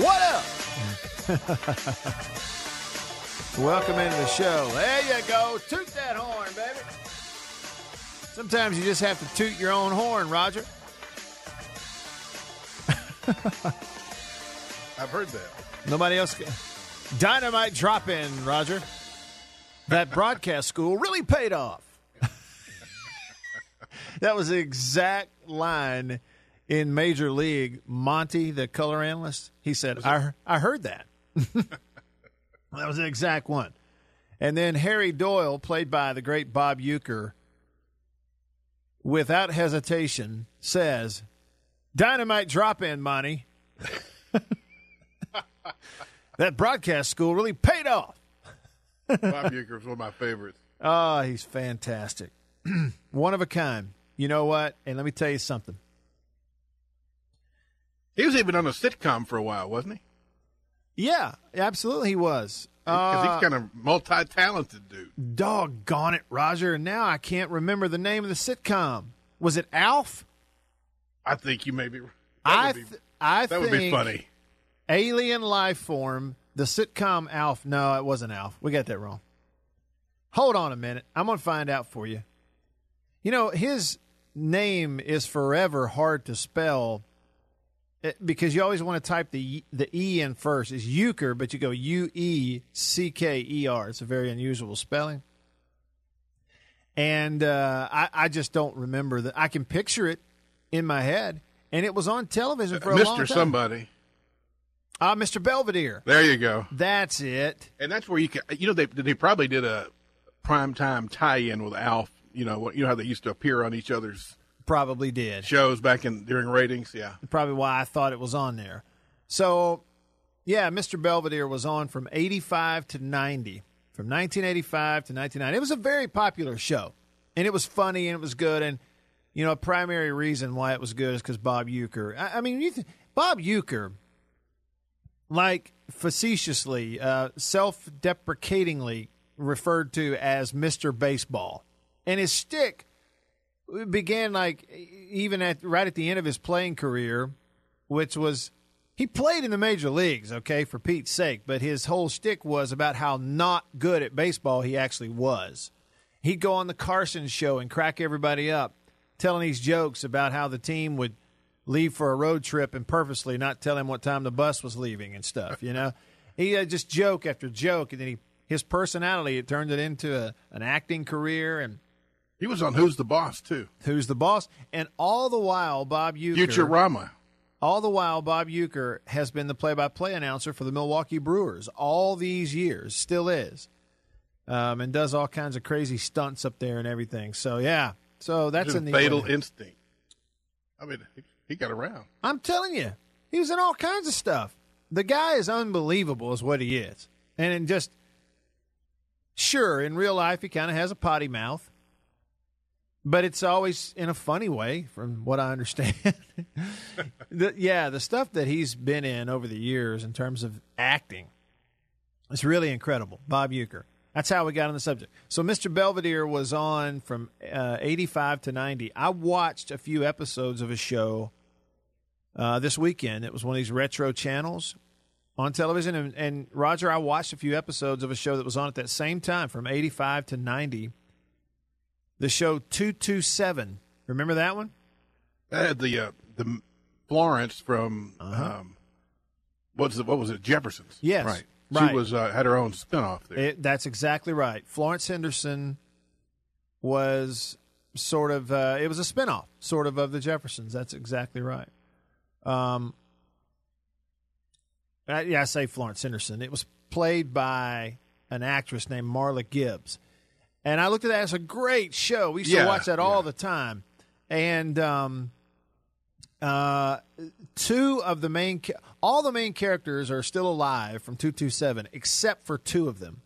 What up? Welcome into the show. There you go. Toot that horn, baby. Sometimes you just have to toot your own horn, Roger. I've heard that. Nobody else can. Dynamite drop in, Roger. That broadcast school really paid off. that was the exact line in Major League. Monty, the color analyst, he said, I, I heard that. that was the exact one. And then Harry Doyle, played by the great Bob Uecker, without hesitation says, Dynamite drop in, Monty. that broadcast school really paid off. Bob Uecker is one of my favorites. Oh, he's fantastic. one of a kind. You know what? And let me tell you something. He was even on a sitcom for a while, wasn't he? Yeah, absolutely he was. Because Uh, he's kind of multi-talented dude. doggone it, Roger. And now I can't remember the name of the sitcom. Was it Alf? I think you may be. That I would be, I that would be funny. Alien Life Form, the sitcom Alf. No, it wasn't Alf. We got that wrong. Hold on a minute. I'm going to find out for you. You know, his name is forever hard to spell eh, because you always want to type the the E in first. It's Uecker, but you go U E C K E R. It's a very unusual spelling. And uh, I, I just don't remember that. I can picture it in my head, and it was on television for a long time. Mr. Somebody. Ah, Mr. Belvedere. There you go. That's it. And that's where you can. You know, they they probably did a primetime tie-in with Alf. You know, you know how they used to appear on each other's Probably did. shows back in during ratings. Yeah. Probably why I thought it was on there. So, yeah, Mr. Belvedere was on from 85 to 90. From 1985 to 1990. It was a very popular show. And it was funny and it was good. And, you know, a primary reason why it was good is because Bob Uecker. I, I mean, you th- Bob Uecker, like facetiously, uh, self deprecatingly referred to as Mr. Baseball. And his stick began like even at right at the end of his playing career, which was he played in the major leagues, okay, for Pete's sake, but his whole shtick was about how not good at baseball he actually was. He'd go on the Carson show and crack everybody up, telling these jokes about how the team would leave for a road trip and purposely not tell him what time the bus was leaving and stuff, you know? he had just joke after joke, and then he his personality it turned it into a, an acting career and He was on Who's the Boss too. who's the boss. And all the while, Bob Uecker, Futurama. all the while, Bob Uecker has been the play-by-play announcer for the Milwaukee Brewers all these years, still is, um, and does all kinds of crazy stunts up there and everything. So yeah, so that's the Fatal Instinct. I mean, he, he got around. I'm telling you, he was in all kinds of stuff. The guy is unbelievable, is what he is, and in just sure in real life he kind of has a potty mouth, but it's always in a funny way, from what I understand. the, yeah, the stuff that he's been in over the years in terms of acting, it's really incredible. Bob Uecker. That's how we got on the subject. So Mr. Belvedere was on from uh, 85 to 90. I watched a few episodes of a show uh, this weekend. It was one of these retro channels on television. And, and Roger, I watched a few episodes of a show that was on at that same time from 85 to 90. The show 227. Remember that one? That had the uh, the Florence from Uh-huh. um, What's the, what was it? Jefferson's. Yes, right. right. She was uh, had her own spinoff there. It, that's exactly right. Florence Henderson was sort of uh, it was a spinoff, sort of of the Jeffersons. That's exactly right. Um, uh, yeah, I say Florence Henderson. It was played by an actress named Marla Gibbs, and I looked at that as a great show. We used to watch that all yeah. the time, and um, uh, two of the main, all the main characters are still alive from two two seven, except for two of them.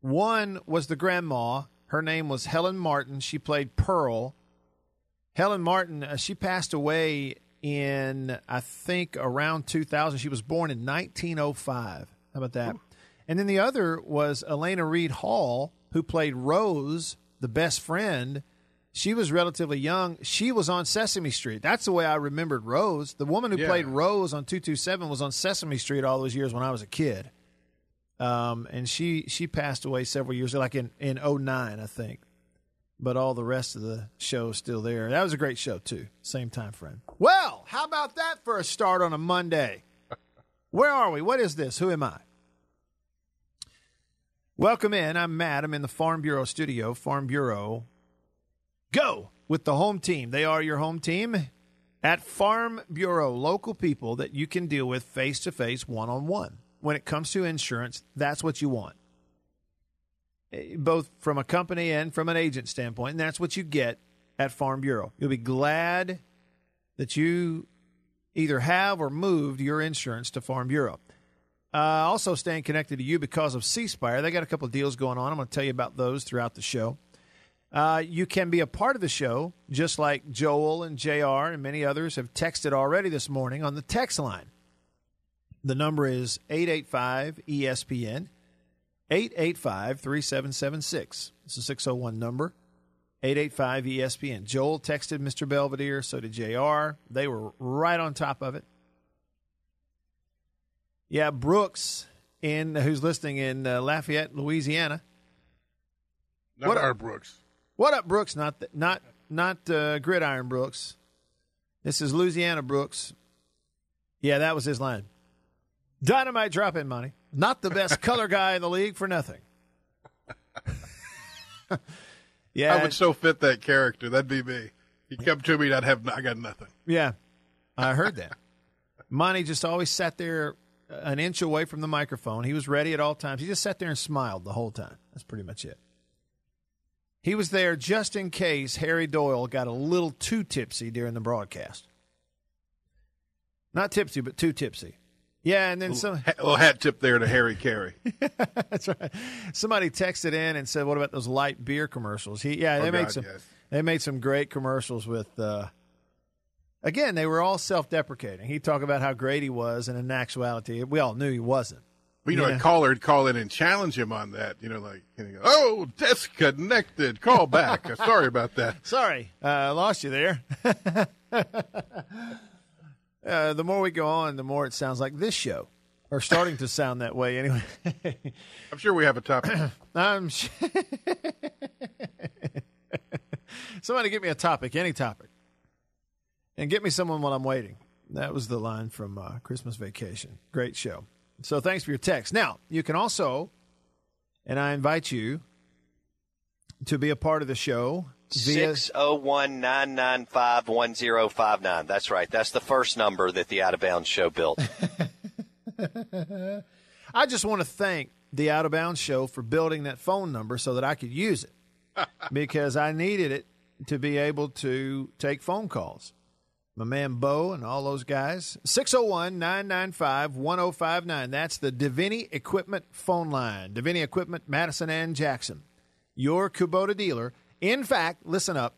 One was the grandma. Her name was Helen Martin. She played Pearl. Helen Martin, uh, she passed away in, I think, around 2000. She was born in 1905. How about that? And then the other was Alaina Reed Hall, who played Rose, the best friend. She was relatively young. She was on Sesame Street. That's the way I remembered Rose. The woman who Yeah. played Rose on 227 was on Sesame Street all those years when I was a kid. Um, and she she passed away several years, ago, like in in 09, I think. But all the rest of the show is still there. That was a great show too. Same time frame. Well, how about that for a start on a Monday? Where are we? What is this? Who am I? Welcome in. I'm Matt. I'm in the Farm Bureau studio. Farm Bureau, go with the home team. They are your home team at Farm Bureau, local people that you can deal with face to face, one on one. When it comes to insurance, that's what you want, Eh, both from a company and from an agent standpoint. And that's what you get at Farm Bureau. You'll be glad that you either have or moved your insurance to Farm Bureau. Uh, also, staying connected to you because of C Spire. They got a couple of deals going on. I'm going to tell you about those throughout the show. Uh, you can be a part of the show, just like Joel and JR and many others have texted already this morning on the text line. The number is 885 ESPN, 885 3776. It's a 601 number, 885 ESPN. Joel texted Mr. Belvedere, so did JR. They were right on top of it. Yeah, Brooks, in who's listening in uh, Lafayette, Louisiana. Not what- our Brooks. What up, Brooks? Not th- not not uh, Gridiron Brooks. This is Louisiana Brooks. Yeah, that was his line. Dynamite drop in Monty. Not the best color guy in the league for nothing. yeah, I would so fit that character. That'd be me. You come to me, and I'd have I got nothing. yeah, I heard that. Monty just always sat there an inch away from the microphone. He was ready at all times. He just sat there and smiled the whole time. That's pretty much it. He was there just in case Harry Doyle got a little too tipsy during the broadcast. Not tipsy, but too tipsy. Yeah, and then some. Ha- little hat tip there to Harry Caray. That's right. Somebody texted in and said, "What about those light beer commercials?" He, yeah, they Oh, made God, some. yes. They made some great commercials with. Uh, again, they were all self-deprecating. He'd talk about how great he was, and in actuality, we all knew he wasn't. Well, you know, Yeah. a caller would call in and challenge him on that. You know, like, and he go, "Oh, disconnected. Call back. Uh, Sorry about that." Sorry, uh, I lost you there. uh, the more we go on, the more it sounds like this show, or starting to sound that way anyway. I'm sure we have a topic. I'm sh- Somebody get me a topic, any topic. And get me someone while I'm waiting. That was the line from uh, Christmas Vacation. Great show. So thanks for your text. Now, you can also, and I invite you to be a part of the show. Six zero one nine nine five one zero five nine. That's right. That's the first number that the Out of Bounds show built. I just want to thank the Out of Bounds show for building that phone number so that I could use it because I needed it to be able to take phone calls. My man Bo and all those guys. 601 995 1059. That's the Deviney Equipment phone line. Deviney Equipment, Madison and Jackson. Your Kubota dealer. In fact, listen up.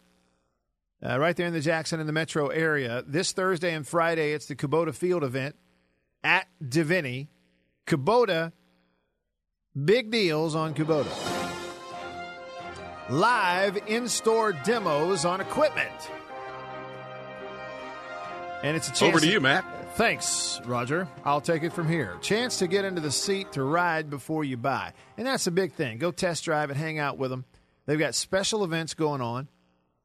Uh, right there in the Jackson and the metro area. This Thursday and Friday, it's the Kubota Field event at Deviney. Kubota, big deals on Kubota. Live in store demos on equipment. And it's a chance. Over to you, Matt. Thanks, Roger. I'll take it from here. Chance to get into the seat to ride before you buy. And that's a big thing. Go test drive and hang out with them. They've got special events going on.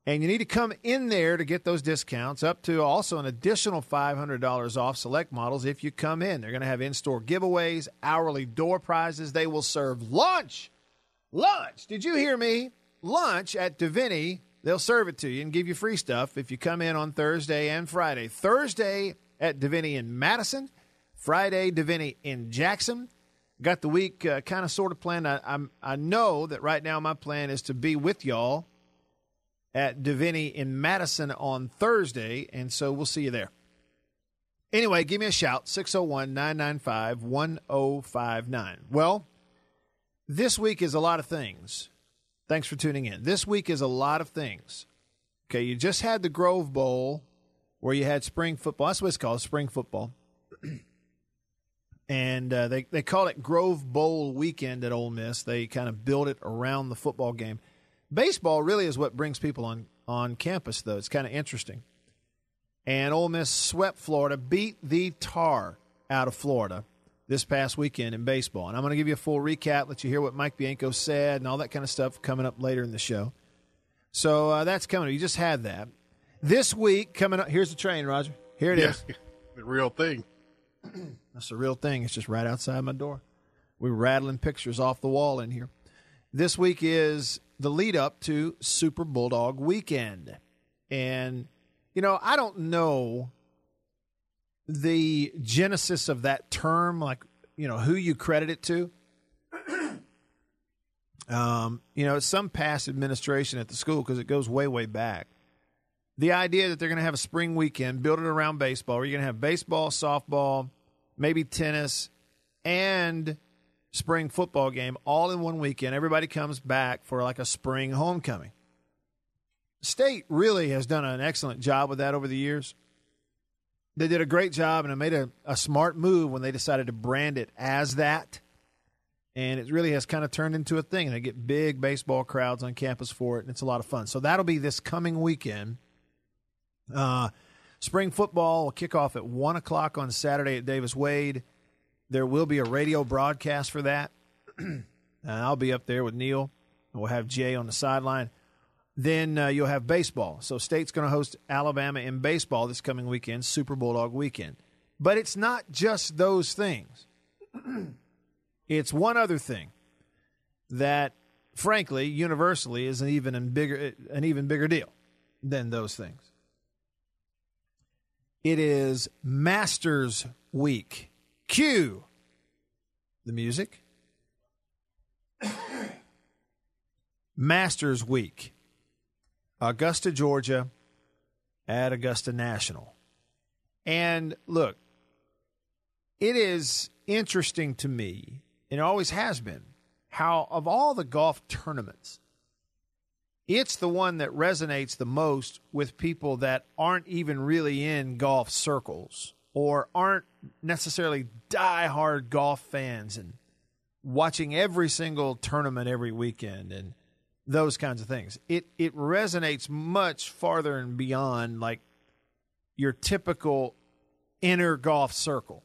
And you need to come in there to get those discounts, up to also an additional $500 off select models if you come in. They're going to have in store giveaways, hourly door prizes. They will serve lunch. Lunch. Did you hear me? Lunch at Deviney. They'll serve it to you and give you free stuff if you come in on Thursday and Friday. Thursday at Deviney in Madison, Friday, Deviney in Jackson. Got the week uh, kind of sort of planned. I, I'm, I know that right now my plan is to be with y'all at Deviney in Madison on Thursday, and so we'll see you there. Anyway, give me a shout 601 995 1059. Well, this week is a lot of things. Thanks for tuning in. This week is a lot of things. Okay, you just had the Grove Bowl where you had spring football. That's what it's called, spring football. and uh, they, they call it Grove Bowl weekend at Ole Miss. They kind of build it around the football game. Baseball really is what brings people on, on campus, though. It's kind of interesting. And Ole Miss swept Florida, beat the tar out of Florida this past weekend in baseball. And I'm going to give you a full recap, let you hear what Mike Bianco said and all that kind of stuff coming up later in the show. So uh, that's coming. up. You just had that. This week, coming up, here's the train, Roger. Here it Yeah, is. the real thing. That's the real thing. It's just right outside my door. We're rattling pictures off the wall in here. This week is the lead up to Super Bulldog weekend. And, you know, I don't know the genesis of that term, like, you know, who you credit it to. Um, you know, some past administration at the school because it goes way, way back. The idea that they're going to have a spring weekend, build it around baseball, where you're going to have baseball, softball, maybe tennis, and spring football game all in one weekend. Everybody comes back for like a spring homecoming. State really has done an excellent job with that over the years. They did a great job and it made a, a smart move when they decided to brand it as that. And it really has kind of turned into a thing. And they get big baseball crowds on campus for it, and it's a lot of fun. So that'll be this coming weekend. Uh, spring football will kick off at 1 o'clock on Saturday at Davis Wade. There will be a radio broadcast for that. and I'll be up there with Neil. and We'll have Jay on the sideline. Then uh, you'll have baseball. So State's going to host Alabama in baseball this coming weekend, Super Bulldog weekend. But it's not just those things. it's one other thing that, frankly, universally is an even bigger an even bigger deal than those things. It is Masters Week. Cue the music. Masters Week. Augusta, Georgia, at Augusta National. And look, it is interesting to me, and it always has been, how of all the golf tournaments, it's the one that resonates the most with people that aren't even really in golf circles or aren't necessarily die-hard golf fans and watching every single tournament every weekend and those kinds of things. It it resonates much farther and beyond like your typical inner golf circle.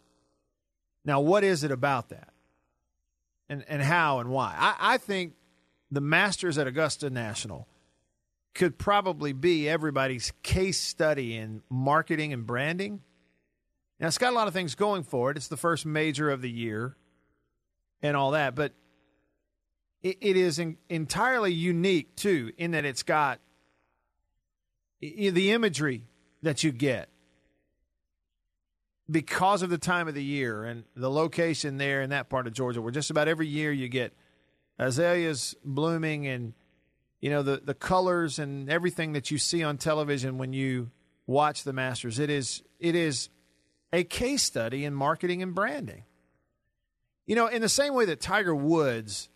Now, what is it about that? And and how and why? I, I think the Masters at Augusta National could probably be everybody's case study in marketing and branding. Now, it's got a lot of things going for it. It's the first major of the year and all that, but it, it is in, entirely unique, too, in that it's got the imagery that you get because of the time of the year and the location there in that part of Georgia, where just about every year you get azaleas blooming and you know the the colors and everything that you see on television when you watch the Masters. It is it is a case study in marketing and branding. You know, in the same way that Tiger Woods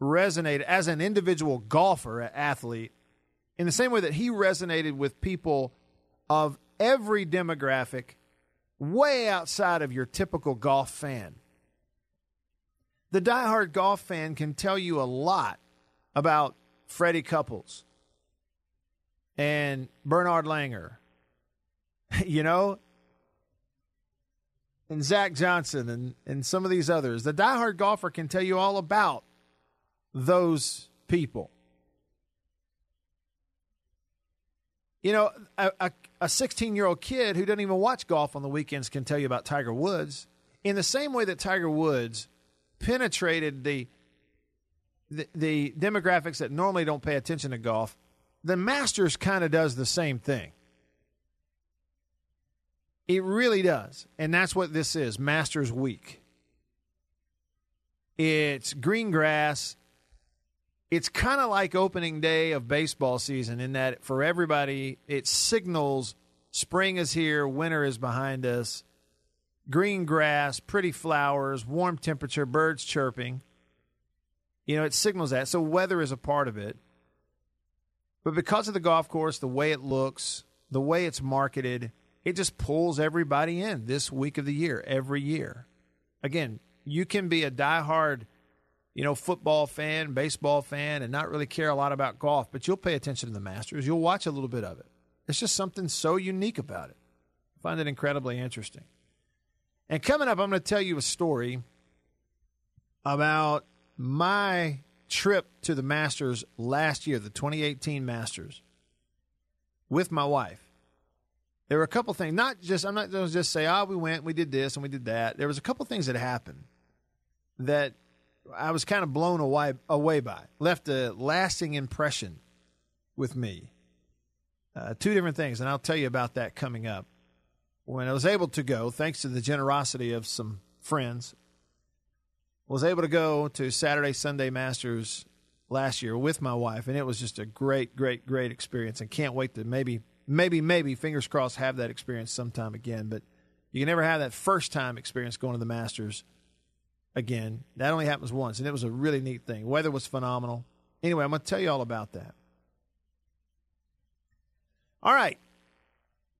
resonated as an individual golfer, athlete, in the same way that he resonated with people of every demographic, way outside of your typical golf fan. The diehard golf fan can tell you a lot about Freddie Couples and Bernard Langer, you know, and Zach Johnson and, and some of these others. The diehard golfer can tell you all about those people. You know, a, a 16 year old kid who doesn't even watch golf on the weekends can tell you about Tiger Woods. In the same way that Tiger Woods penetrated the, the, the demographics that normally don't pay attention to golf, the Masters kind of does the same thing. It really does. And that's what this is Masters Week. It's green grass. It's kind of like opening day of baseball season in that for everybody, it signals spring is here, winter is behind us. Green grass, pretty flowers, warm temperature, birds chirping. You know, it signals that. So weather is a part of it. But because of the golf course, the way it looks, the way it's marketed, it just pulls everybody in this week of the year, every year. Again, you can be a diehard, you know, football fan, baseball fan, and not really care a lot about golf, but you'll pay attention to the Masters. You'll watch a little bit of it. It's just something so unique about it. I find it incredibly interesting. And coming up, I'm going to tell you a story about my trip to the Masters last year, the 2018 Masters, with my wife. There were a couple things, not just, I'm not going to just say, oh, we went, we did this, and we did that. There was a couple things that happened that I was kind of blown away, away by, left a lasting impression with me. Uh, two different things, and I'll tell you about that coming up. When I was able to go, thanks to the generosity of some friends, was able to go to Saturday Sunday Masters last year with my wife, and it was just a great, great, great experience. And can't wait to maybe, maybe, maybe, fingers crossed, have that experience sometime again. But you can never have that first time experience going to the Masters again. That only happens once, and it was a really neat thing. Weather was phenomenal. Anyway, I'm going to tell you all about that. All right.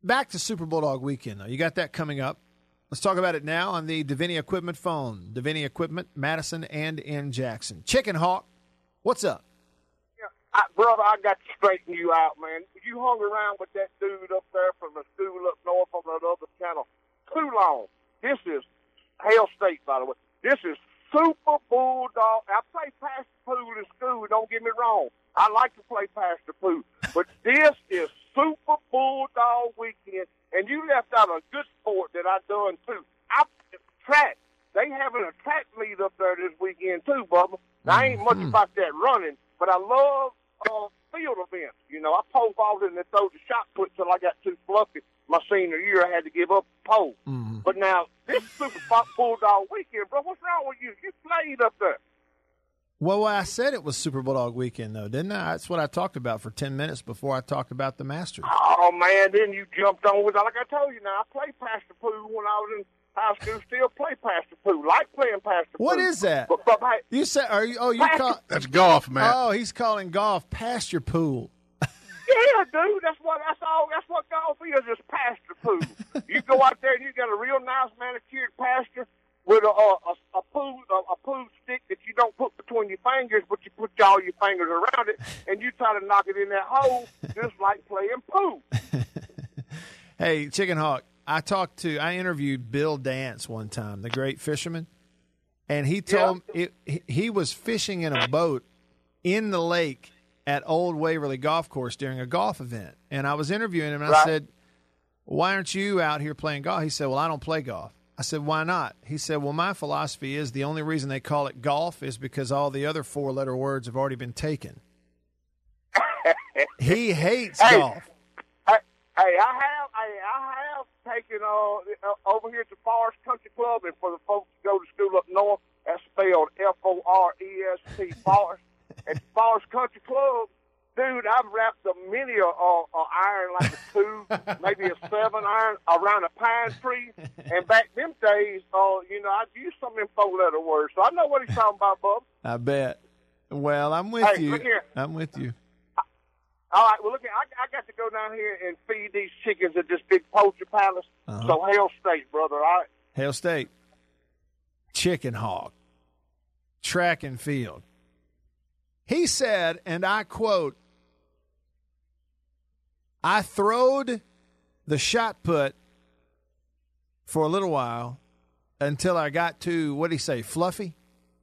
Back to Super Bulldog weekend, though. You got that coming up. Let's talk about it now on the Deviney Equipment phone. Deviney Equipment, Madison and in Jackson. Chicken Hawk, what's up? Yeah, I, brother, I got to straighten you out, man. You hung around with that dude up there from the school up north on that other channel too long. This is Hail State, by the way. This is Super Bulldog. I play Pastor Pool in school, don't get me wrong. I like to play Pastor Pool. But this is Super Bulldog weekend, and you left out a good sport that I done too. I track. They having a track meet up there this weekend too, Bubba. Now, I ain't much about that running, but I love uh, field events. You know, I pole vaulted and throw the shot put till I got too fluffy. My senior year, I had to give up pole. Mm-hmm. But now this Super Bulldog weekend, bro, what's wrong with you? You played up there. Well, I said it was Super Bulldog weekend, though, didn't I? That's what I talked about for 10 minutes before I talked about the Masters. Oh man, then you jumped on with like I told you. Now I played Pastor Pooh when I was in high school. Still play Pastor Pooh. Like playing Pastor What Pooh. is that? But, but hey, You said, are you, oh, you Pastor- call, That's golf, man. oh, he's calling golf past your pool. Yeah, dude, that's what that's all. That's what golf is. Is pasture Pooh. you go out there and you got a real nice manicured pasture with a a, a, a poo a, a poo stick that you don't put between your fingers, but you put all your fingers around it, and you try to knock it in that hole, just like playing poo. Hey, Chicken Hawk, I talked to, I interviewed Bill Dance one time, the great fisherman, and he told it, he, he was fishing in a boat in the lake at Old Waverly Golf Course during a golf event. And I was interviewing him, and I said, Why aren't you out here playing golf? He said, Well, I don't play golf. I said, Why not? He said, Well, my philosophy is the only reason they call it golf is because all the other four letter words have already been taken. he hates Hey. golf. Hey, hey, I have, hey, I have taken uh, uh over here to Forest Country Club, and for the folks who go to school up north, that's spelled F O R E S T Forest. At Forest Country Club, dude, I've wrapped a mini uh, uh, iron like a two, maybe a seven iron around a pine tree. And back them days, uh, you know, I'd use some of them four letter words, so I know what he's talking about, Bub. I bet. Well, I'm with Hey, you. look here. I'm with you. All right, well, look, I, I got to go down here and feed these chickens at this big poultry palace. Uh-huh. So, Hell State, brother, all right? Hail State, chicken hawk, track and field. He said, and I quote, I throwed the shot put for a little while until I got to, what did he say, fluffy?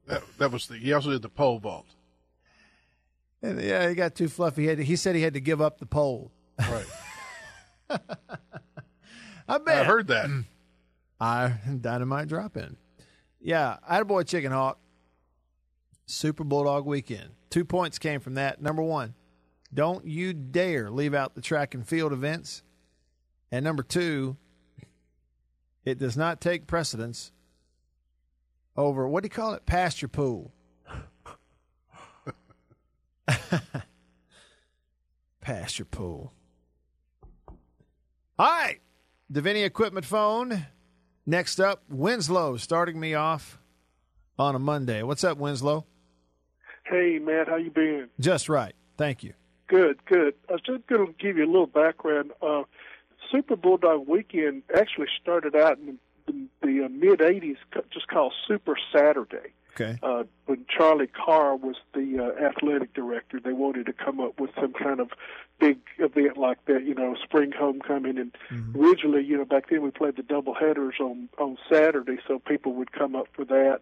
That, that was the. He also did the pole vault. And yeah, he got too fluffy. He, had to, he said he had to give up the pole. Right. I bet. I heard that. I dynamite drop in. Yeah, Attaboy Chicken Hawk. Super Bulldog weekend. Two points came from that. Number one, don't you dare leave out the track and field events. And number two, it does not take precedence over what do you call it? Pasture pool. Pasture pool. All right. Deviney equipment phone. Next up, Winslow starting me off on a Monday. What's up, Winslow? Hey, Matt, how you been? Just right. Thank you. Good, good. I was just going to give you a little background. Uh, Super Bulldog Weekend actually started out in the, the uh, mid '80s, just called Super Saturday. Okay. Uh, when Charlie Carr was the uh, athletic director, they wanted to come up with some kind of big event like that, you know, spring homecoming. And Mm-hmm. originally, you know, back then we played the double headers on on Saturday, so people would come up for that.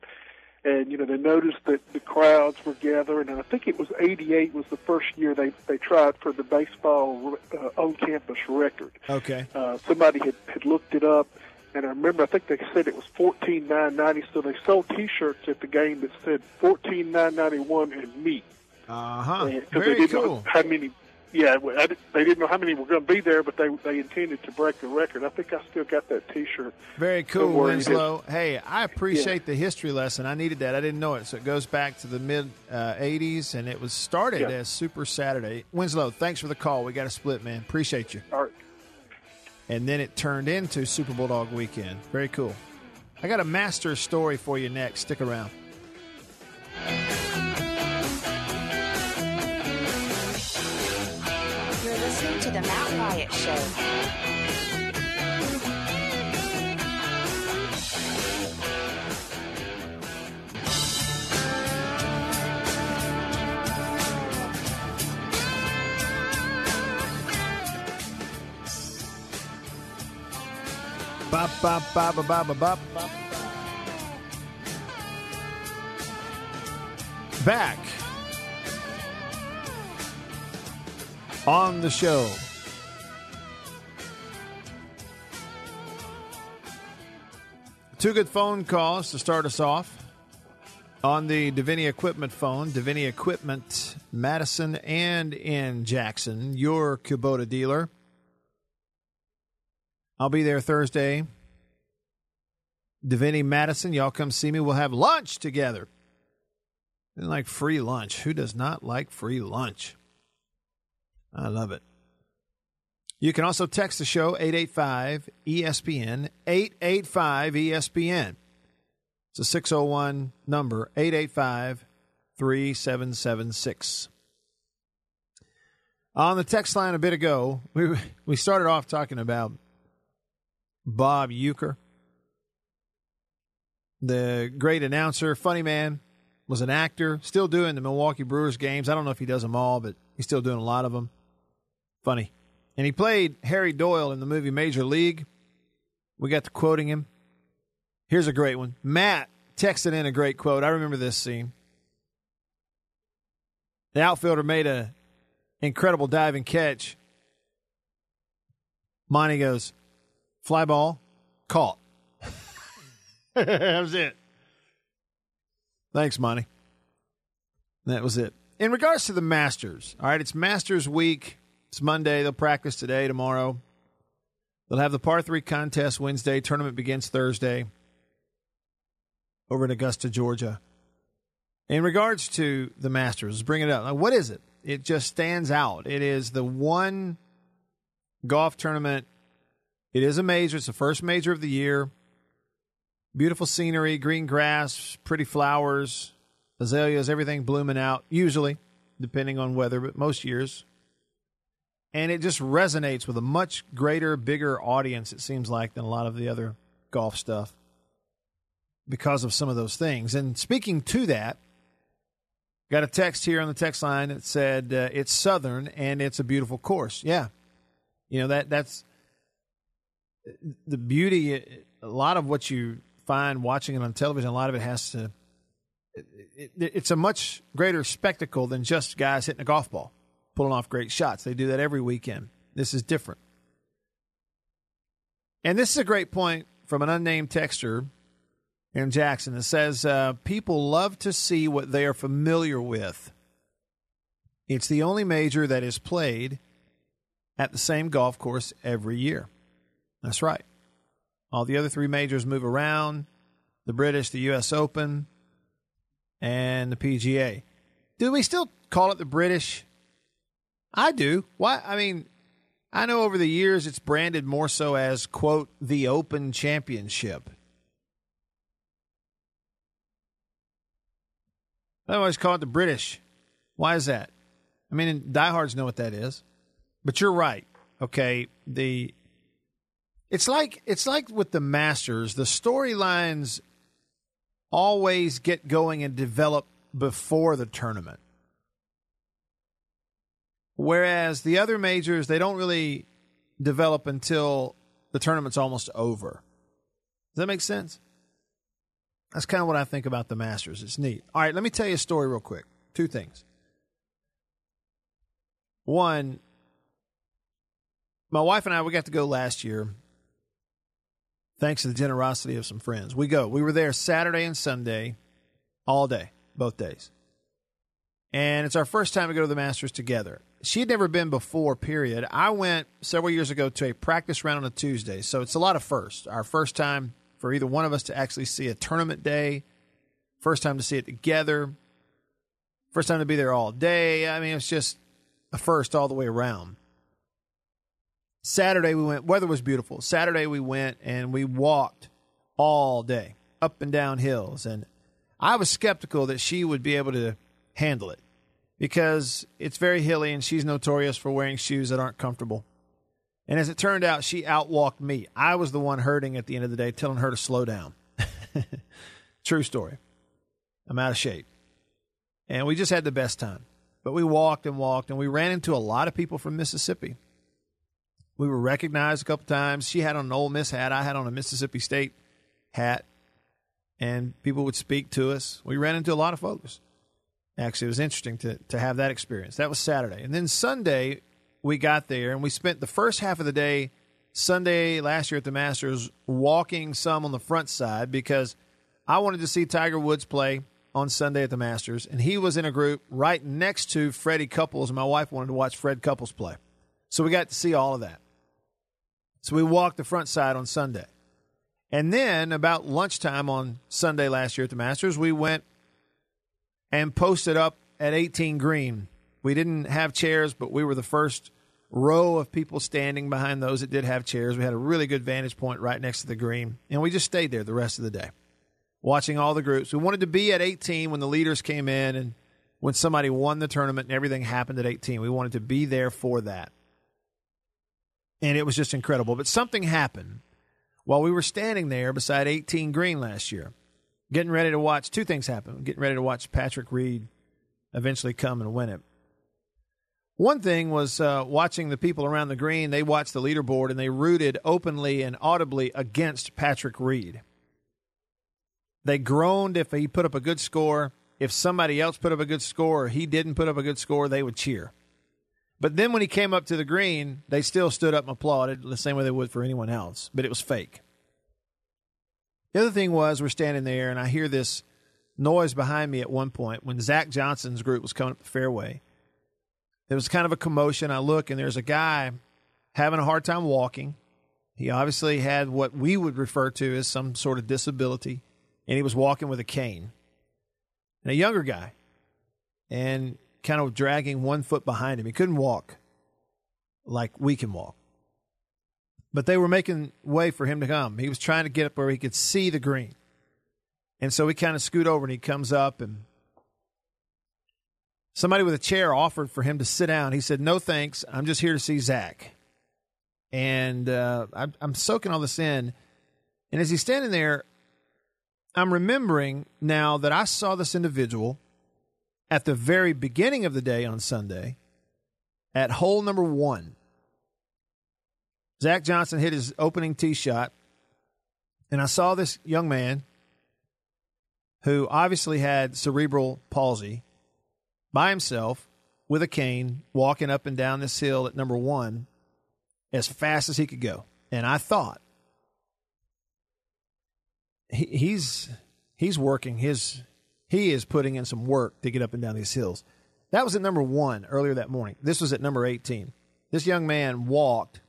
And you know, they noticed that the crowds were gathering, and I think it was '88 was the first year they they tried for the baseball uh, on campus record. Okay. Uh, somebody had, had looked it up, and I remember I think they said it was fourteen nine ninety. So they sold T-shirts at the game that said fourteen nine ninety one and me. Uh huh. Because Very they didn't cool. know how many. Yeah, I, they didn't know how many were going to be there, but they they intended to break the record. I think I still got that T-shirt. Very cool, Winslow. Hey, I appreciate the history lesson. I needed that. I didn't know it. So it goes back to the mid uh, 80s, and it was started Yeah. as Super Saturday. Winslow, thanks for the call. We got a split, man. Appreciate you. All right. And then it turned into Super Bulldog Weekend. Very cool. I got a master story for you next. Stick around. Listening to The Matt Wyatt Show. Bop, bop, bop, bop, bop, bop. Back on the show. Two good phone calls to start us off. On the Deviney Equipment phone, Deviney Equipment, Madison and in Jackson, your Kubota dealer. I'll be there Thursday. Deviney Madison, y'all come see me. We'll have lunch together. And like free lunch. Who does not like free lunch? I love it. You can also text the show 885 ESPN 885 ESPN. It's a 601 number 885 3776. On the text line a bit ago, we we started off talking about Bob Uecker, the great announcer, funny man, was an actor, still doing the Milwaukee Brewers games. I don't know if he does them all, but he's still doing a lot of them. Funny. And he played Harry Doyle in the movie Major League. We got to quoting him. Here's a great one. Matt texted in a great quote. I remember this scene. The outfielder made a incredible diving catch. Monty goes, fly ball, caught. that was it. Thanks, Monty. That was it. In regards to the Masters, all right, it's Masters week. It's Monday. They'll practice today, tomorrow. They'll have the par three contest Wednesday. Tournament begins Thursday over in Augusta, Georgia. In regards to the Masters, let's bring it up. What is it? It just stands out. It is the one golf tournament. It is a major. It's the first major of the year. Beautiful scenery, green grass, pretty flowers, azaleas, everything blooming out, usually, depending on weather, but most years. And it just resonates with a much greater, bigger audience, it seems like, than a lot of the other golf stuff because of some of those things. And speaking to that, got a text here on the text line that said uh, it's southern and it's a beautiful course. Yeah. You know, that that's the beauty. A lot of what you find watching it on television, a lot of it has to. It, it, it's a much greater spectacle than just guys hitting a golf ball, pulling off great shots. They do that every weekend. This is different. And this is a great point from an unnamed texter in Jackson that says uh, people love to see what they are familiar with. It's the only major that is played at the same golf course every year. That's right. All the other three majors move around the British, the U.S. Open, and the PGA. Do we still call it the British? I do. Why? I mean, I know over the years it's branded more so as, quote, the Open Championship. I always call it the British. Why is that? I mean, diehards know what that is. But you're right. Okay, the it's like it's like with the Masters, the storylines always get going and develop before the tournament. Whereas the other majors, they don't really develop until the tournament's almost over. Does that make sense? That's kind of what I think about the Masters. It's neat. All right, let me tell you a story real quick. Two things. One, my wife and I, we got to go last year thanks to the generosity of some friends. We go. We were there Saturday and Sunday, all day, both days. And it's our first time to go to the Masters together. She had never been before, period. I went several years ago to a practice round on a Tuesday. So it's a lot of first. Our first time for either one of us to actually see a tournament day, first time to see it together, first time to be there all day. I mean, it's just a first all the way around. Saturday we went, weather was beautiful. Saturday we went and we walked all day up and down hills. And I was skeptical that she would be able to handle it because it's very hilly and she's notorious for wearing shoes that aren't comfortable. And as it turned out, she outwalked me. I was the one hurting at the end of the day, telling her to slow down. True story. I'm out of shape. And we just had the best time. But we walked and walked, and we ran into a lot of people from Mississippi. We were recognized a couple times. She had on an Ole Miss hat. I had on a Mississippi State hat. And people would speak to us. We ran into a lot of folks. Actually, it was interesting to, to have that experience. That was Saturday. And then Sunday, we got there and we spent the first half of the day, Sunday last year at the Masters, walking some on the front side because I wanted to see Tiger Woods play on Sunday at the Masters. And he was in a group right next to Freddie Couples. And my wife wanted to watch Fred Couples play. So we got to see all of that. So we walked the front side on Sunday. And then about lunchtime on Sunday last year at the Masters, we went and posted up at 18 Green. We didn't have chairs, but we were the first row of people standing behind those that did have chairs. We had a really good vantage point right next to the green, and we just stayed there the rest of the day, watching all the groups. We wanted to be at 18 when the leaders came in and when somebody won the tournament and everything happened at 18. We wanted to be there for that and it was just incredible. But something happened while we were standing there beside 18 Green last year, getting ready to watch. Two things happened. Getting ready to watch Patrick Reed eventually come and win it. One thing was uh, watching the people around the green. They watched the leaderboard and they rooted openly and audibly against Patrick Reed. They groaned if he put up a good score. If somebody else put up a good score or he didn't put up a good score, they would cheer. But then when he came up to the green, they still stood up and applauded the same way they would for anyone else, but it was fake. The other thing was, we're standing there, and I hear this noise behind me at one point when Zach Johnson's group was coming up the fairway. There was kind of a commotion. I look, and there's a guy having a hard time walking. He obviously had what we would refer to as some sort of disability, and he was walking with a cane. And a younger guy. And kind of dragging one foot behind him. He couldn't walk like we can walk. But they were making way for him to come. He was trying to get up where he could see the green. And so we kind of scoot over and he comes up and somebody with a chair offered for him to sit down. He said, No thanks. I'm just here to see Zach. And uh, I'm, I'm soaking all this in. And as he's standing there, I'm remembering now that I saw this individual at the very beginning of the day on Sunday at hole number one. Zach Johnson hit his opening tee shot, and I saw this young man who obviously had cerebral palsy by himself with a cane walking up and down this hill at number one as fast as he could go. And I thought he, he's he's working his he is putting in some work to get up and down these hills. That was at number one earlier that morning. This was at number 18. This young man walked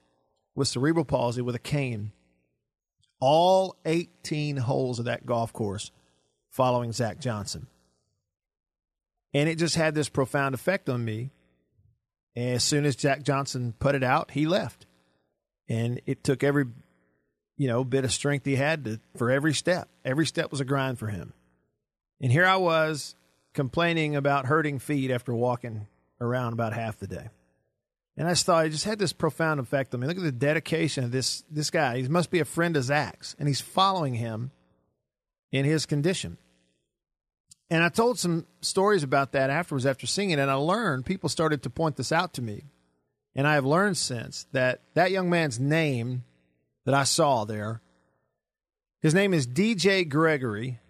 with cerebral palsy with a cane all 18 holes of that golf course following Zach Johnson. And it just had this profound effect on me. As soon as Zach Johnson put it out, he left. And it took every you know, bit of strength he had to, for every step. Every step was a grind for him. And here I was complaining about hurting feet after walking around about half the day. And I just thought it just had this profound effect on me. Look at the dedication of this this guy. He must be a friend of Zach's, and he's following him in his condition. And I told some stories about that afterwards after seeing it, and I learned people started to point this out to me. And I have learned since that that young man's name that I saw there, his name is DJ Gregory.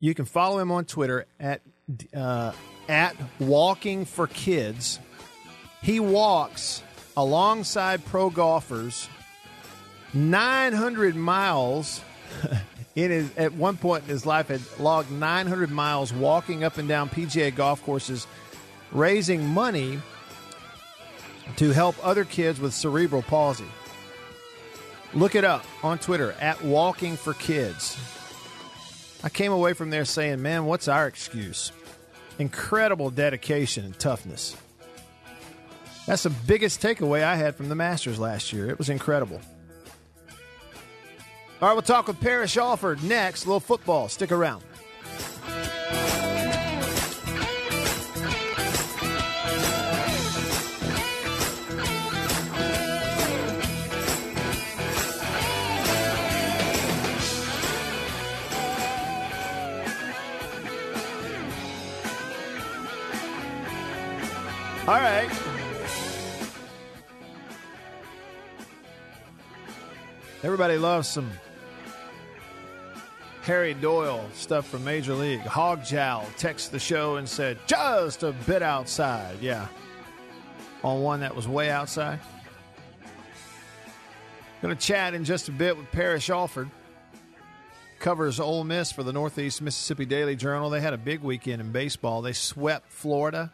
You can follow him on Twitter at uh, at Walking for Kids. He walks alongside pro golfers 900 miles. in his, at one point in his life, had logged 900 miles walking up and down PGA golf courses, raising money to help other kids with cerebral palsy. Look it up on Twitter at Walking for Kids. I came away from there saying, man, what's our excuse? Incredible dedication and toughness. That's the biggest takeaway I had from the Masters last year. It was incredible. All right, we'll talk with Parrish Alford next. A little football. Stick around. All right. Everybody loves some Harry Doyle stuff from Major League. Hogjowl texted the show and said, just a bit outside. Yeah. On one that was way outside. Going to chat in just a bit with Parrish Alford. Covers Ole Miss for the Northeast Mississippi Daily Journal. They had a big weekend in baseball. They swept Florida.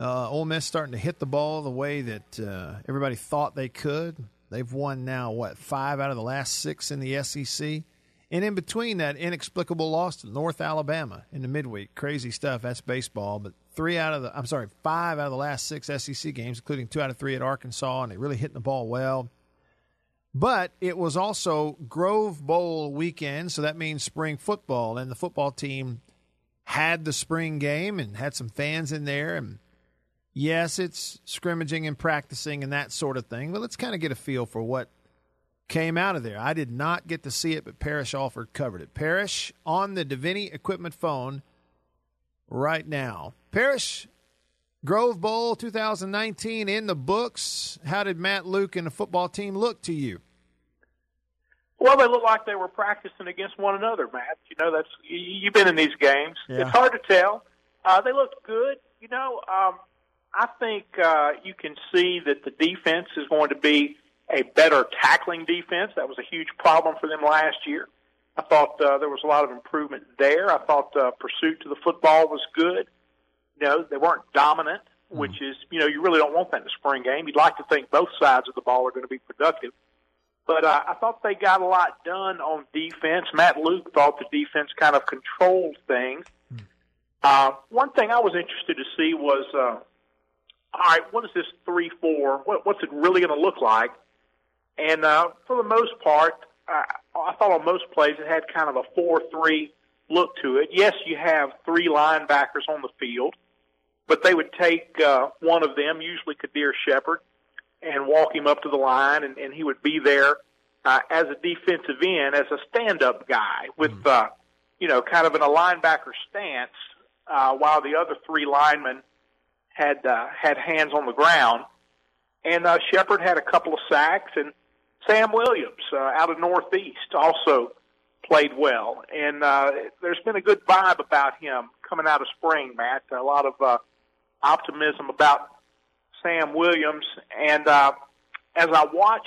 Uh, Ole Miss starting to hit the ball the way that uh, everybody thought they could. They've won now, what, five out of the last six in the SEC? And in between that, inexplicable loss to North Alabama in the midweek. Crazy stuff. That's baseball. But three out of the, I'm sorry, five out of the last six SEC games, including two out of three at Arkansas, and they really hitting the ball well. But it was also Grove Bowl weekend, so that means spring football. And the football team had the spring game and had some fans in there. And yes, it's scrimmaging and practicing and that sort of thing, but let's kind of get a feel for what came out of there. I did not get to see it, but Parrish Alford covered it. Parrish on the Deviney equipment phone right now. Parrish, Grove Bowl 2019 in the books. How did Matt Luke and the football team look to you? Well, they looked like they were practicing against one another, Matt. You know, that's you've been in these games. Yeah. It's hard to tell. Uh, they looked good. You know, um, I think uh, you can see that the defense is going to be a better tackling defense. That was a huge problem for them last year. I thought uh, there was a lot of improvement there. I thought uh, pursuit to the football was good. You know, they weren't dominant, which is, you know, you really don't want that in a spring game. You'd like to think both sides of the ball are going to be productive. But uh, I thought they got a lot done on defense. Matt Luke thought the defense kind of controlled things. Uh, one thing I was interested to see was, uh, all right, what is this three four? What, what's it really going to look like? And uh, for the most part, uh, I thought on most plays it had kind of a four three look to it. Yes, you have three linebackers on the field, but they would take uh, one of them, usually Kadir Shepard, and walk him up to the line, and, and he would be there uh, as a defensive end, as a stand-up guy with, uh, you know, kind of in a linebacker stance, uh, while the other three linemen had uh, had hands on the ground. And uh, Shepard had a couple of sacks, and Sam Williams uh, out of Northeast also played well. And uh, there's been a good vibe about him coming out of spring, Matt. A lot of uh, optimism about Sam Williams. And uh, as I watched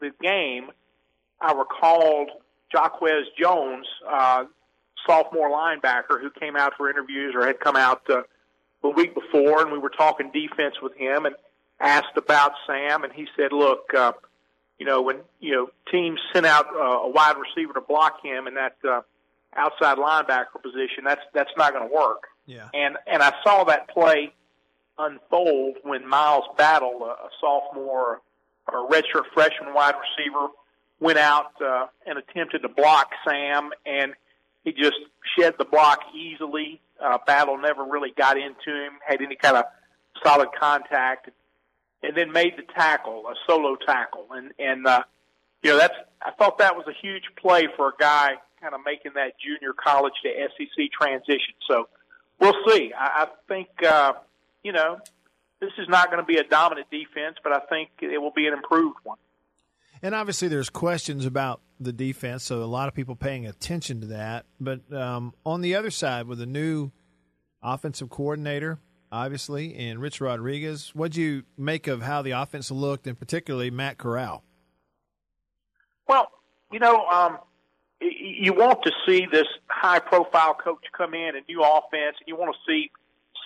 the game, I recalled Jacquez Jones, uh, sophomore linebacker who came out for interviews or had come out uh, the week before, and we were talking defense with him and asked about Sam, and he said, "Look, uh, you know, when you know teams sent out uh, a wide receiver to block him in that uh, outside linebacker position, that's that's not going to work." Yeah. And and I saw that play unfold when Miles Battle, a, a sophomore or a redshirt freshman wide receiver, went out uh, and attempted to block Sam, and he just shed the block easily. Uh, Battle never really got into him, had any kind of solid contact, and then made the tackle, a solo tackle, and and uh, you know that's I thought that was a huge play for a guy kind of making that junior college to SEC transition. So we'll see. I, I think uh, you know this is not going to be a dominant defense, but I think it will be an improved one. And obviously, there's questions about the defense, so a lot of people paying attention to that. But um, on the other side, with a new offensive coordinator, obviously, and Rich Rodriguez, what'd you make of how the offense looked, and particularly Matt Corral? Well, you know, um, you want to see this high-profile coach come in, a new offense, and you want to see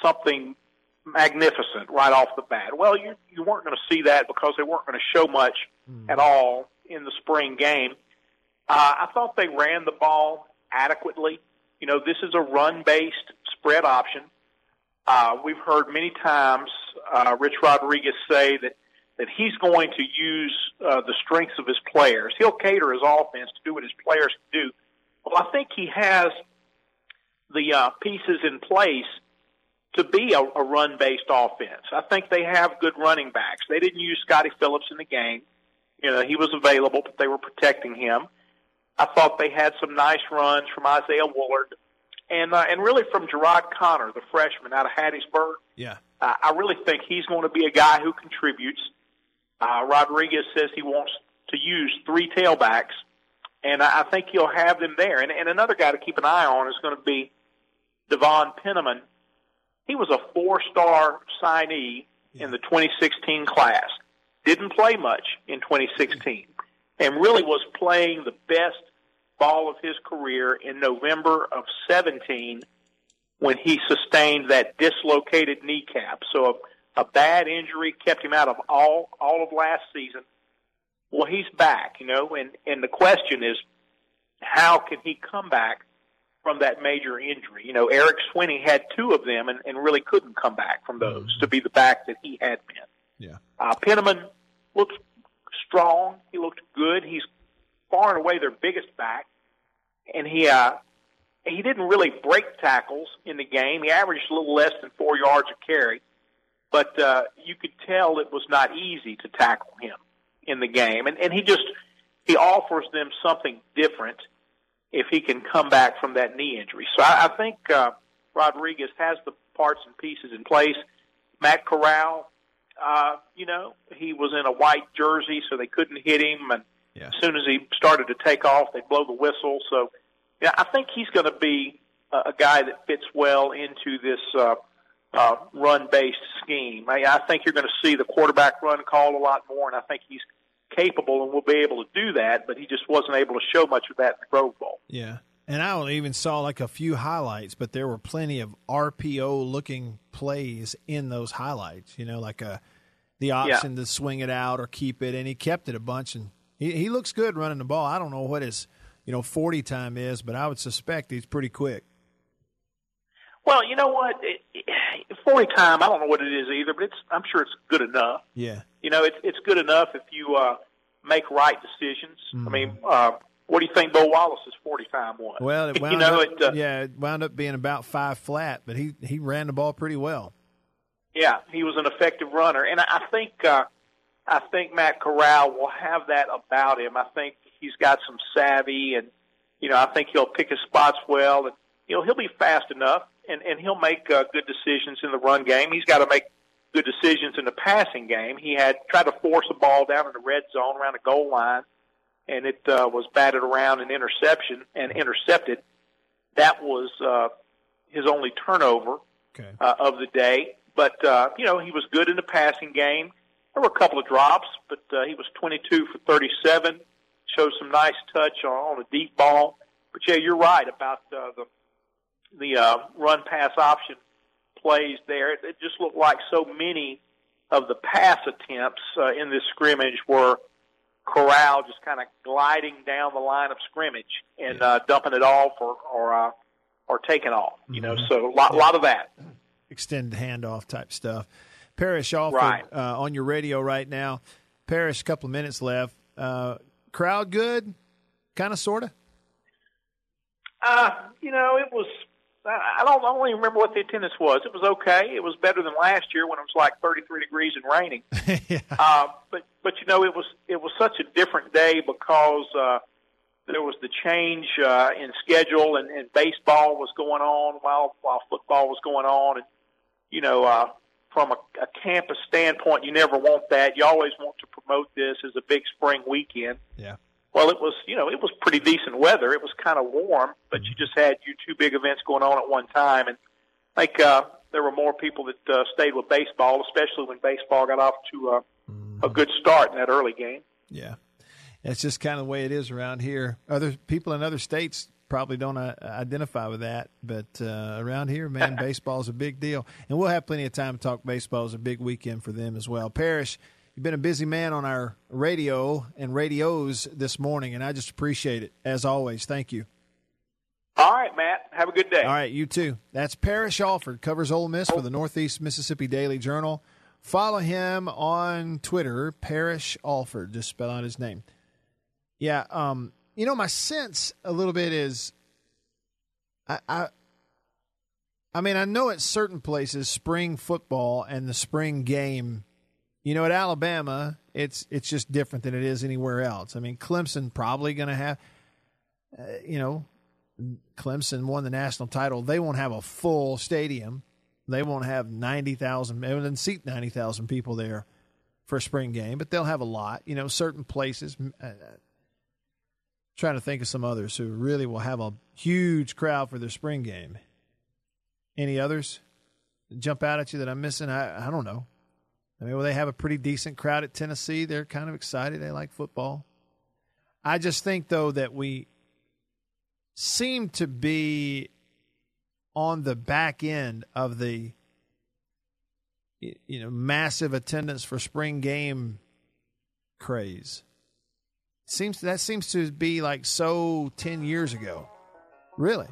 something magnificent right off the bat. Well, you you weren't going to see that because they weren't going to show much mm. at all in the spring game. Uh, I thought they ran the ball adequately. You know, this is a run-based spread option. Uh, we've heard many times uh, Rich Rodriguez say that that he's going to use uh, the strengths of his players. He'll cater his offense to do what his players do. Well, I think he has the uh, pieces in place to be a, a run based offense. I think they have good running backs. They didn't use Scottie Phillips in the game. You know, he was available, but they were protecting him. I thought they had some nice runs from Isaiah Woullard and uh, and really from Jerrod Conner, the freshman out of Hattiesburg. Yeah. Uh, I really think he's going to be a guy who contributes. Uh, Rodriguez says he wants to use three tailbacks, and I, I think he'll have them there. And, and another guy to keep an eye on is going to be D'Vaughn Pennamon, he was a four-star signee in the 2016 class. Didn't play much in 2016, and really was playing the best ball of his career in November of 17 when he sustained that dislocated kneecap. So a, a bad injury kept him out of all all of last season. Well, he's back, you know, and and the question is, how can he come back from that major injury. You know, Eric Swinney had two of them and, and really couldn't come back from those mm-hmm. to be the back that he had been. Uh, Pennamon looked strong. He looked good. He's far and away their biggest back, and he uh, he didn't really break tackles in the game. He averaged a little less than four yards a carry, but uh, you could tell it was not easy to tackle him in the game, and and he just he offers them something different if he can come back from that knee injury. So I, I think uh, Rodriguez has the parts and pieces in place. Matt Corral, uh, you know, he was in a white jersey, so they couldn't hit him. And yeah. as soon as he started to take off, they blow the whistle. So, yeah, I think he's going to be a, a guy that fits well into this uh, uh, run-based scheme. I, I think you're going to see the quarterback run called a lot more, and I think he's capable and will be able to do that, but he just wasn't able to show much of that in the Grove Bowl. Yeah. And I even saw like a few highlights, but there were plenty of RPO looking plays in those highlights, you know, like a, uh, the option yeah. to swing it out or keep it. And he kept it a bunch. And he, he looks good running the ball. I don't know what his, you know, 40 time is, but I would suspect he's pretty quick. Well, you know what? 40 time, I don't know what it is either, but it's, I'm sure it's good enough. Yeah. You know, it's, it's good enough if you, uh, make right decisions. Mm-hmm. I mean, uh, what do you think Bo Wallace's forty time was? Well, it wound you know, up, it, uh, yeah, it wound up being about five flat, but he he ran the ball pretty well. Yeah, he was an effective runner, and I think uh, I think Matt Corral will have that about him. I think he's got some savvy, and you know, I think he'll pick his spots well, and you know, he'll be fast enough, and and he'll make uh, good decisions in the run game. He's got to make good decisions in the passing game. He had tried to force a ball down in the red zone around the goal line, and it uh, was batted around an interception and intercepted. That was uh, his only turnover okay. uh, of the day. But uh, you know he was good in the passing game. There were a couple of drops, but uh, he was 22 for 37, shows some nice touch on, on a deep ball. But yeah, you're right about uh, the the uh, run pass option plays there. It, it just looked like so many of the pass attempts uh, in this scrimmage were Corral just kind of gliding down the line of scrimmage and uh, dumping it off or or uh, or taking off. You know, so a lot, Yeah. lot of that. extended handoff type stuff. Parrish Alford Right. uh, on your radio right now. Parrish, a couple of minutes left. Uh, crowd good, kind of, sort of. Uh, you know, it was. I don't. I don't even remember what the attendance was. It was okay. It was better than last year when it was like 33 degrees and raining. uh, but but you know, it was it was such a different day because uh, there was the change uh, in schedule and, and baseball was going on while while football was going on, and you know, uh, from a, a campus standpoint, you never want that. You always want to promote this as a big spring weekend. Yeah. Well, it was, you know, it was pretty decent weather. It was kind of warm, but you just had your two big events going on at one time, and think uh, there were more people that uh, stayed with baseball, especially when baseball got off to uh, a good start in that early game. Yeah. It's just kind of the way it is around here. Other people in other states probably don't uh, identify with that, but uh, around here, man, baseball is a big deal. And we'll have plenty of time to talk baseball. It's a big weekend for them as well. Parrish, you've been a busy man on our radio and radios this morning, and I just appreciate it. As always, thank you. All right, Matt. Have a good day. All right, you too. That's Parrish Alford, covers Ole Miss for the Northeast Mississippi Daily Journal. Follow him on Twitter, Parrish Alford. Just spell out his name. Yeah, um, you know, my sense a little bit is, I, I, I mean, I know at certain places, spring football and the spring game, you know, at Alabama, it's it's just different than it is anywhere else. I mean, Clemson probably going to have, uh, you know, Clemson won the national title. They won't have a full stadium. They won't have ninety thousand. They wouldn't seat ninety thousand people there for a spring game, but they'll have a lot. You know, certain places. Uh, trying to think of some others who really will have a huge crowd for their spring game. Any others jump out at you that I'm missing? I I don't know. I mean, well, they have a pretty decent crowd at Tennessee? They're kind of excited. They like football. I just think though that we seem to be on the back end of the you know massive attendance for spring game craze seems that seems to be like so 10 years ago really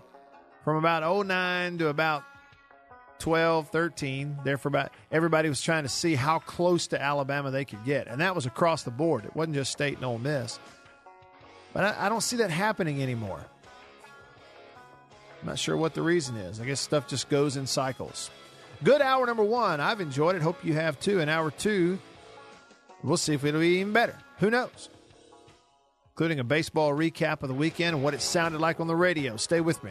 from about 09 to about 12 13 there for about everybody was trying to see how close to alabama they could get and that was across the board it wasn't just state and Ole miss but I, I don't see that happening anymore I'm not sure what the reason is. I guess stuff just goes in cycles. Good hour number one. I've enjoyed it. Hope you have too. And hour two, we'll see if it'll be even better. Who knows? Including a baseball recap of the weekend and what it sounded like on the radio. Stay with me.